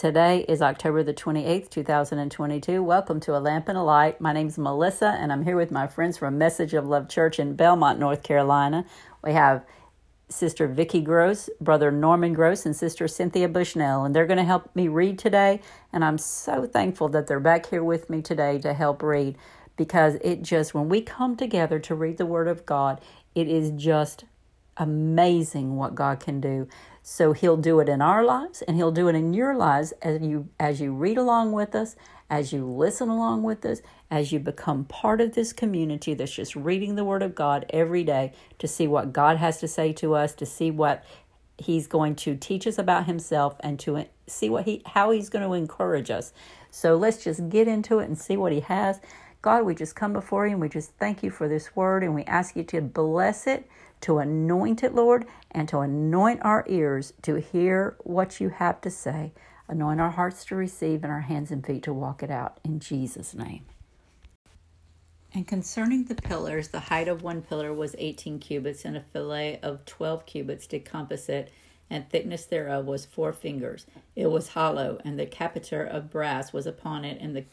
Today is October the 28th, 2022. Welcome to A Lamp and a Light. My name is Melissa, and I'm here with my friends from Message of Love Church in Belmont, North Carolina. We have Sister Vicki Gross, Brother Norman Gross, and Sister Cynthia Bushnell, and they're going to help me read today. And I'm so thankful that they're back here with me today to help read because it just, when we come together to read the Word of God, it is just amazing what God can do. So he'll do it in our lives and he'll do it in your lives as you as you read along with us, as you listen along with us, as you become part of this community that's just reading the word of God every day to see what God has to say to us, to see what he's going to teach us about himself and to see what he how he's going to encourage us. So let's just get into it and see what he has. God, we just come before you and we just thank you for this word and we ask you to bless it to anoint it, Lord, and to anoint our ears to hear what you have to say. Anoint our hearts to receive and our hands and feet to walk it out. In Jesus' name. And concerning the pillars, the height of one pillar was 18 cubits, and a fillet of 12 cubits did compass it, and thickness thereof was four fingers. It was hollow, and the chapiter of brass was upon it, and the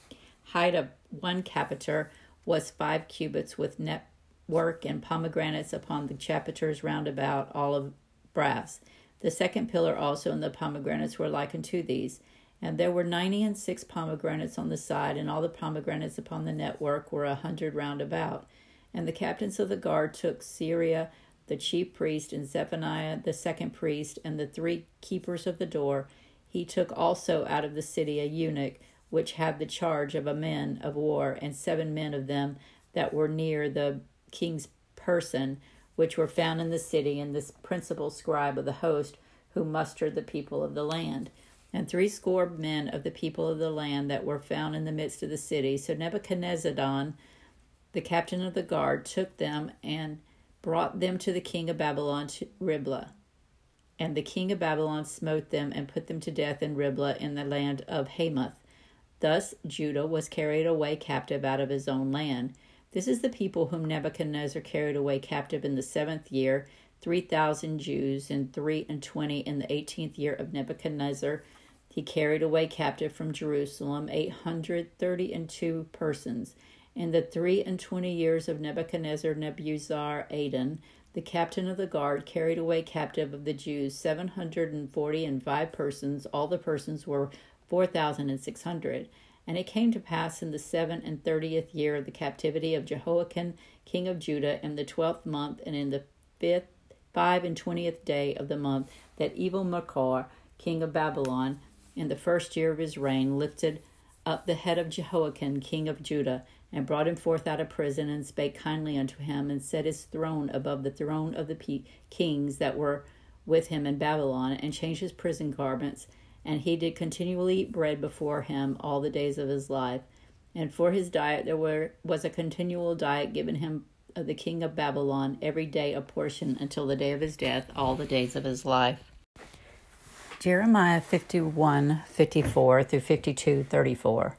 height of one chapiter was five cubits with net work and pomegranates upon the chapiters round about, all of brass. The second pillar also and the pomegranates were likened to these. And there were ninety and six pomegranates on the side, and all the pomegranates upon the network were a hundred round about. And the captains of the guard took Seraiah, the chief priest, and Zephaniah the second priest, and the three keepers of the door. He took also out of the city a eunuch, which had the charge of a men of war, and seven men of them that were near the king's person, which were found in the city, and this principal scribe of the host, who mustered the people of the land, and threescore men of the people of the land that were found in the midst of the city. So Nebuchadnezzar, the captain of the guard, took them and brought them to the king of Babylon to Riblah. And the king of Babylon smote them and put them to death in Riblah in the land of Hamath. Thus Judah was carried away captive out of his own land. This is the people whom Nebuchadnezzar carried away captive in the seventh year, three thousand Jews, and three and twenty in the eighteenth year of Nebuchadnezzar. He carried away captive from Jerusalem eight hundred thirty and two persons. In the three and twenty years of Nebuchadnezzar, Nebuzaradan, the captain of the guard, carried away captive of the Jews seven hundred and forty and five persons. All the persons were four thousand and it came to pass in the seven and thirtieth year of the captivity of Jehoiakim, king of Judah, in the twelfth month, and in the fifth, five and twentieth day of the month, that evil Machor, king of Babylon, in the first year of his reign, lifted up the head of Jehoiakim, king of Judah, and brought him forth out of prison, and spake kindly unto him, and set his throne above the throne of the kings that were with him in Babylon, and changed his prison garments and he did continually eat bread before him all the days of his life. And for his diet there were, was a continual diet given him of the king of Babylon, every day a portion until the day of his death, all the days of his life. Jeremiah 51 54 through 52 34.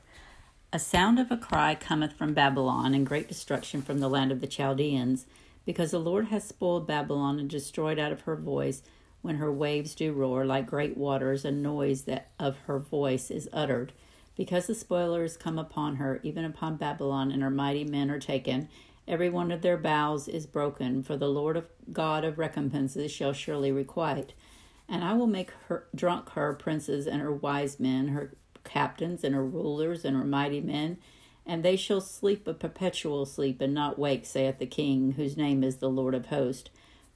A sound of a cry cometh from Babylon, and great destruction from the land of the Chaldeans, because the Lord hath spoiled Babylon and destroyed out of her voice when her waves do roar like great waters, a noise that of her voice is uttered. Because the spoilers come upon her, even upon Babylon, and her mighty men are taken, every one of their bows is broken, for the Lord of God of recompenses shall surely requite. And I will make her drunk her princes and her wise men, her captains and her rulers and her mighty men, and they shall sleep a perpetual sleep and not wake, saith the King, whose name is the Lord of hosts.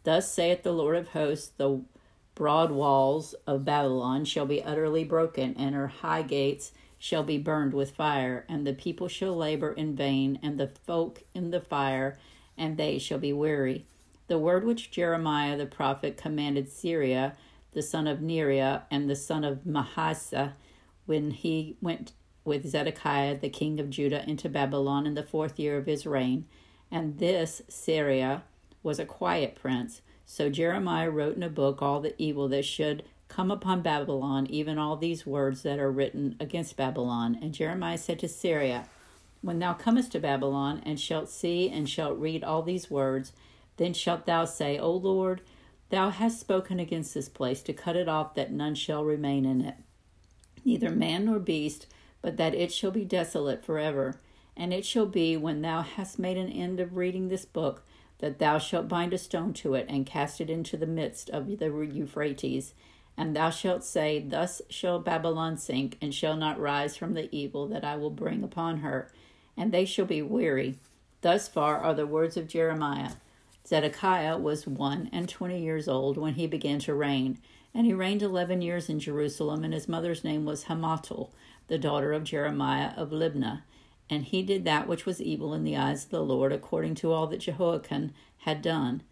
Thus saith the Lord of hosts, the broad walls of Babylon shall be utterly broken, and her high gates shall be burned with fire, and the people shall labor in vain, and the folk in the fire, and they shall be weary. The word which Jeremiah the prophet commanded Seraiah, the son of Neriah, and the son of Maaseiah, when he went with Zedekiah the king of Judah into Babylon in the fourth year of his reign. And this Seraiah was a quiet prince so Jeremiah wrote in a book all the evil that should come upon Babylon, even all these words that are written against Babylon. And Jeremiah said to Seraiah, When thou comest to Babylon, and shalt see and shalt read all these words, then shalt thou say, O Lord, thou hast spoken against this place to cut it off that none shall remain in it. neither man nor beast, but that it shall be desolate forever. And it shall be, when thou hast made an end of reading this book, that thou shalt bind a stone to it, and cast it into the midst of the Euphrates. And thou shalt say, Thus shall Babylon sink, and shall not rise from the evil that I will bring upon her. And they shall be weary. Thus far are the words of Jeremiah. Zedekiah was one and twenty years old when he began to reign, and he reigned eleven years in Jerusalem, and his mother's name was Hamutal, the daughter of Jeremiah of Libnah. And he did that which was evil in the eyes of the Lord, according to all that Jehoiachin had done.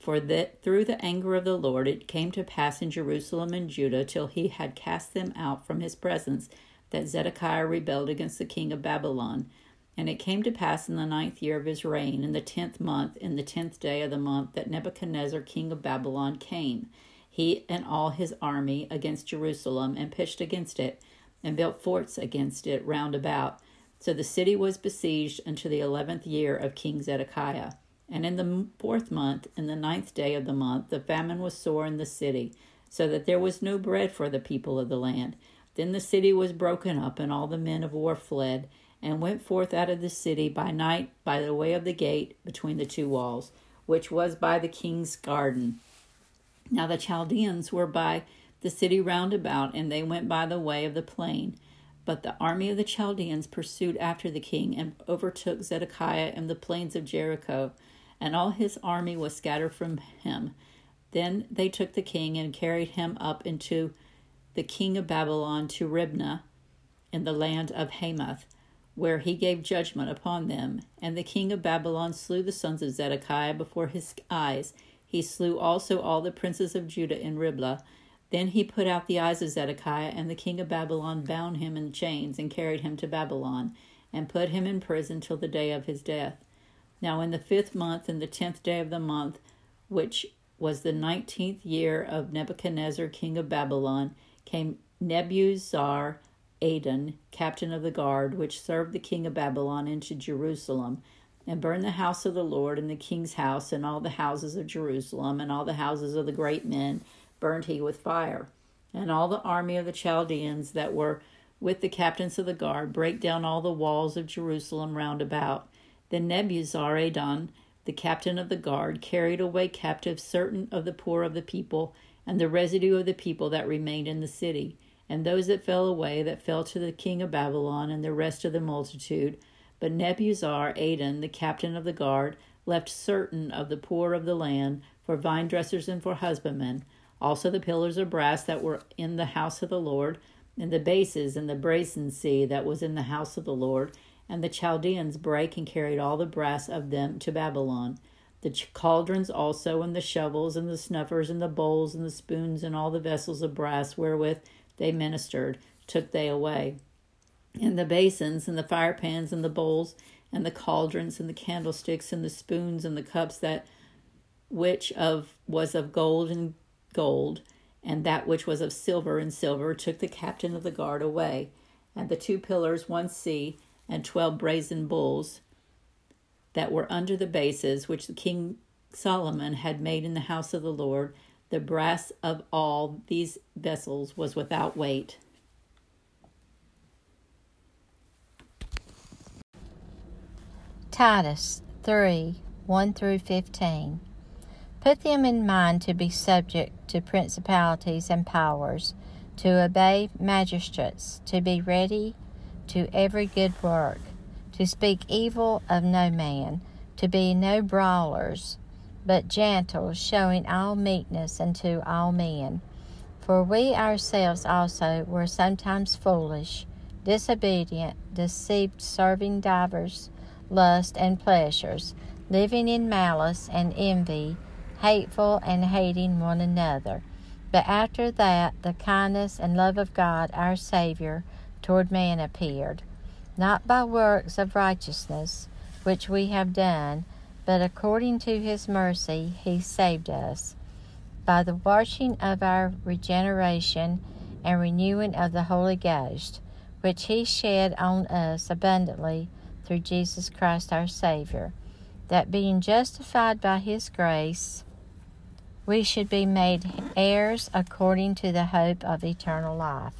For that through the anger of the Lord it came to pass in Jerusalem and Judah, till he had cast them out from his presence, that Zedekiah rebelled against the king of Babylon. And it came to pass in the ninth year of his reign, in the tenth month, in the tenth day of the month, that Nebuchadnezzar king of Babylon came, he and all his army, against Jerusalem, and pitched against it, and built forts against it round about. So the city was besieged unto the eleventh year of King Zedekiah. And in the fourth month, in the ninth day of the month, the famine was sore in the city, so that there was no bread for the people of the land. Then the city was broken up, and all the men of war fled and went forth out of the city by night by the way of the gate between the two walls, which was by the king's garden. Now the Chaldeans were by the city round about, and they went by the way of the plain. But the army of the Chaldeans pursued after the king and overtook Zedekiah in the plains of Jericho, and all his army was scattered from him. Then they took the king and carried him up into the king of Babylon to Riblah in the land of Hamath where he gave judgment upon them. And the king of Babylon slew the sons of Zedekiah before his eyes. He slew also all the princes of Judah in Riblah. Then he put out the eyes of Zedekiah, and the king of Babylon bound him in chains and carried him to Babylon, and put him in prison till the day of his death. Now in the fifth month, in the tenth day of the month, which was the nineteenth year of Nebuchadnezzar king of Babylon, came Nebuzar Adan, captain of the guard, which served the king of Babylon, into Jerusalem, and burned the house of the Lord and the king's house, and all the houses of Jerusalem, and all the houses of the great men burned he with fire. And all the army of the Chaldeans that were with the captains of the guard brake down all the walls of Jerusalem round about. Then Nebuzaradan, the captain of the guard, carried away captive certain of the poor of the people, and the residue of the people that remained in the city and those that fell away that fell to the king of Babylon and the rest of the multitude. But Nebuzaradan, the captain of the guard, left certain of the poor of the land for vine dressers and for husbandmen, also the pillars of brass that were in the house of the Lord, and the bases and the brazen sea that was in the house of the Lord. And the Chaldeans brake and carried all the brass of them to Babylon. The cauldrons also, and the shovels, and the snuffers, and the bowls, and the spoons, and all the vessels of brass wherewith they ministered, took they away. And the basins, and the fire pans, and the bowls, and the cauldrons, and the candlesticks, and the spoons, and the cups that which of was of gold and gold, and that which was of silver and silver, took the captain of the guard away. And the two pillars, one sea, and twelve brazen bulls that were under the bases, which the king Solomon had made in the house of the Lord, the brass of all these vessels was without weight. Titus 3 1 through 15. Put them in mind to be subject to principalities and powers, to obey magistrates, to be ready to every good work, to speak evil of no man, to be no brawlers but gentle, showing all meekness unto all men. For we ourselves also were sometimes foolish, disobedient, deceived, serving divers lusts and pleasures, living in malice and envy, hateful and hating one another. But after that, the kindness and love of God our Savior toward man appeared, not by works of righteousness which we have done but according to his mercy he saved us by the washing of our regeneration and renewing of the Holy Ghost, which he shed on us abundantly through Jesus Christ our Savior, that being justified by his grace, we should be made heirs according to the hope of eternal life.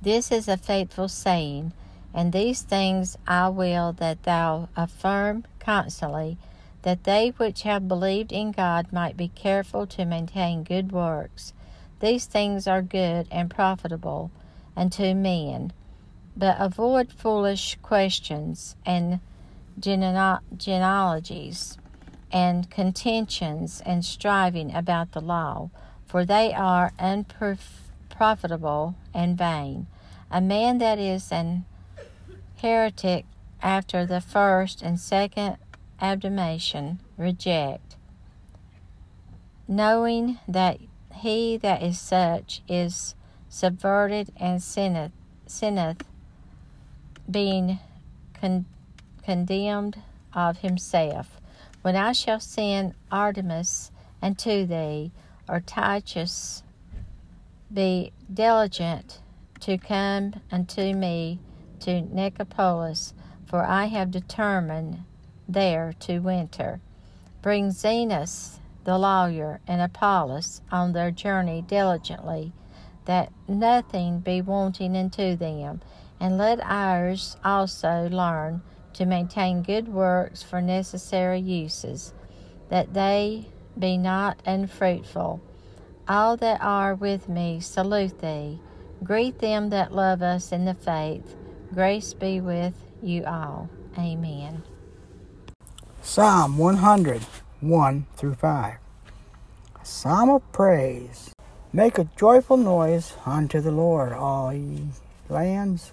This is a faithful saying, and these things I will that thou affirm constantly, that they which have believed in God might be careful to maintain good works. These things are good and profitable unto men. But avoid foolish questions and genealogies and contentions and striving about the law, for they are unprofitable and vain. A man that is an heretic after the first and second admonition reject, knowing that he that is such is subverted and sinneth, sinneth being con- condemned of himself. When I shall send Artemas unto thee, or Tychicus, be diligent to come unto me to Nicopolis, for I have determined there to winter. Bring Zenas the lawyer and Apollos on their journey diligently, that nothing be wanting unto them, and let ours also learn to maintain good works for necessary uses, that they be not unfruitful. All that are with me salute thee. Greet them that love us in the faith. Grace be with you all. Amen. Psalm 100, 1 through 5. A Psalm of praise. Make a joyful noise unto the Lord, all ye lands.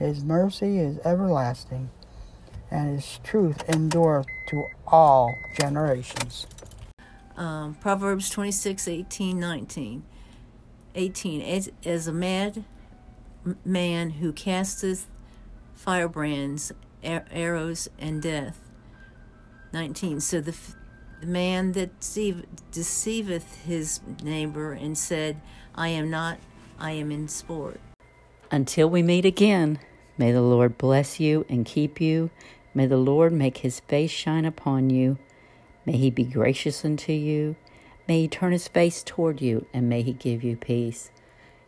his mercy is everlasting and his truth endureth to all generations. Um, Proverbs 26, 18, 19. 18. As, as a mad man who casteth firebrands, arrows, and death. 19. So the, the man that deceive, deceiveth his neighbor and said, I am not, I am in sport. Until we meet again, May the Lord bless you and keep you. May the Lord make his face shine upon you. May he be gracious unto you. May he turn his face toward you and may he give you peace.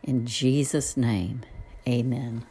In Jesus' name, amen.